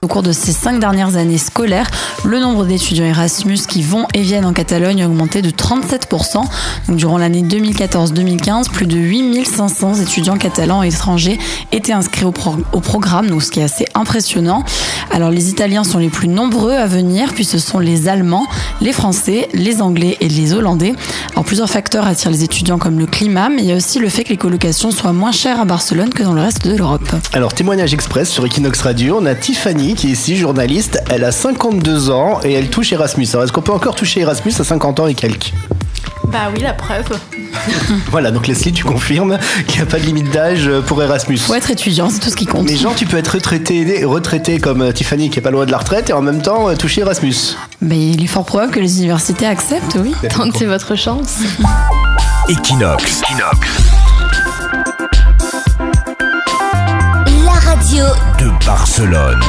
Au cours de ces cinq dernières années scolaires, le nombre d'étudiants Erasmus qui vont et viennent en Catalogne a augmenté de 37%. Donc, durant l'année 2014-2015, plus de 8500 étudiants catalans et étrangers étaient inscrits au, programme, donc ce qui est assez impressionnant. Alors les Italiens sont les plus nombreux à venir, puis ce sont les Allemands, les Français, les Anglais et les Hollandais. Alors plusieurs facteurs attirent les étudiants comme le climat, mais il y a aussi le fait que les colocations soient moins chères à Barcelone que dans le reste de l'Europe. Alors témoignage express sur Equinox Radio, on a Tiffany qui est ici journaliste, elle a 52 ans et elle touche Erasmus. Alors est-ce qu'on peut encore toucher Erasmus à 50 ans et quelques? Bah oui, la preuve. voilà, donc Leslie, tu confirmes qu'il n'y a pas de limite d'âge pour Erasmus. Faut être étudiant, c'est tout ce qui compte. Mais genre, tu peux être retraité, retraité comme euh, Tiffany qui est pas loin de la retraite et en même temps euh, toucher Erasmus. Mais il est fort probable que les universités acceptent, oui. Tentez votre chance. Equinox. Equinox. La radio de Barcelone.